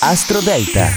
Astro Delta.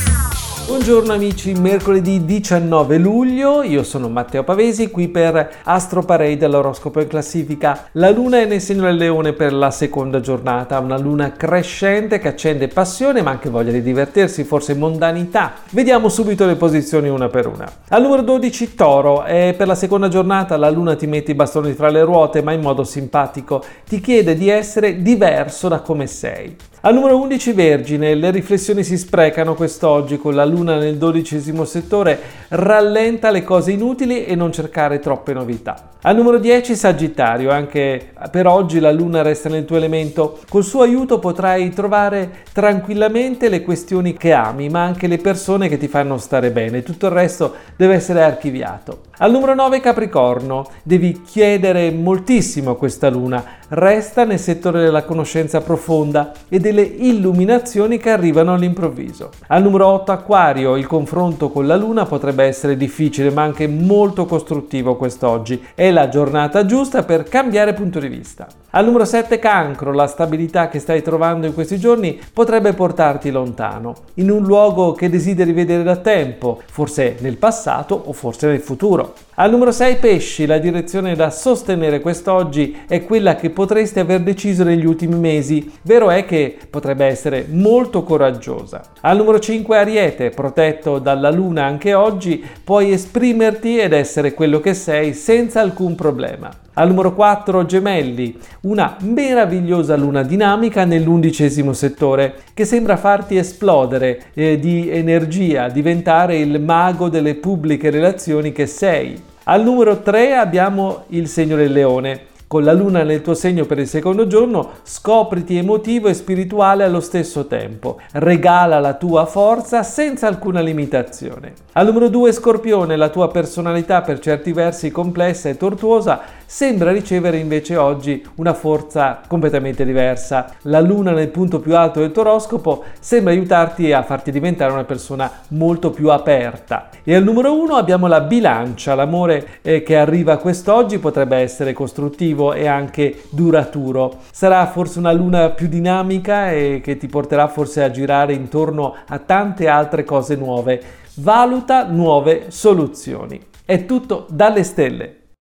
Buongiorno amici, mercoledì 19 luglio, io sono Matteo Pavesi qui per Astro Parade dell'oroscopo in classifica. La luna è nel segno del leone per la seconda giornata, una luna crescente che accende passione ma anche voglia di divertirsi, forse mondanità. Vediamo subito le posizioni una per una. Al numero 12 Toro, e per la seconda giornata la luna ti mette i bastoni fra le ruote ma in modo simpatico, ti chiede di essere diverso da come sei. Al numero 11 Vergine, le riflessioni si sprecano quest'oggi con la luna nel dodicesimo settore, rallenta le cose inutili e non cercare troppe novità. Al numero 10 Sagittario, anche per oggi la luna resta nel tuo elemento, col suo aiuto potrai trovare tranquillamente le questioni che ami, ma anche le persone che ti fanno stare bene, tutto il resto deve essere archiviato. Al numero 9 Capricorno, devi chiedere moltissimo a questa luna, resta nel settore della conoscenza profonda e delle illuminazioni che arrivano all'improvviso. Al numero 8 Acquario, il confronto con la luna potrebbe essere difficile ma anche molto costruttivo quest'oggi. È la giornata giusta per cambiare punto di vista. Al numero 7 Cancro, la stabilità che stai trovando in questi giorni potrebbe portarti lontano, in un luogo che desideri vedere da tempo, forse nel passato o forse nel futuro. Al numero 6 Pesci, la direzione da sostenere quest'oggi è quella che potresti aver deciso negli ultimi mesi, vero è che potrebbe essere molto coraggiosa. Al numero 5 Ariete, protetto dalla luna anche oggi, puoi esprimerti ed essere quello che sei senza alcun problema. Al numero 4 Gemelli, una meravigliosa luna dinamica nell'undicesimo settore che sembra farti esplodere eh, di energia, diventare il mago delle pubbliche relazioni che sei. Al numero 3 abbiamo il segno del leone con la luna nel tuo segno per il secondo giorno, scopriti emotivo e spirituale allo stesso tempo. Regala la tua forza senza alcuna limitazione. Al numero 2 Scorpione, la tua personalità per certi versi complessa e tortuosa sembra ricevere invece oggi una forza completamente diversa. La luna nel punto più alto del tuo oroscopo sembra aiutarti a farti diventare una persona molto più aperta. E al numero 1 abbiamo la bilancia, l'amore eh, che arriva quest'oggi potrebbe essere costruttivo e anche duraturo. Sarà forse una luna più dinamica e che ti porterà forse a girare intorno a tante altre cose nuove. Valuta nuove soluzioni. È tutto dalle stelle.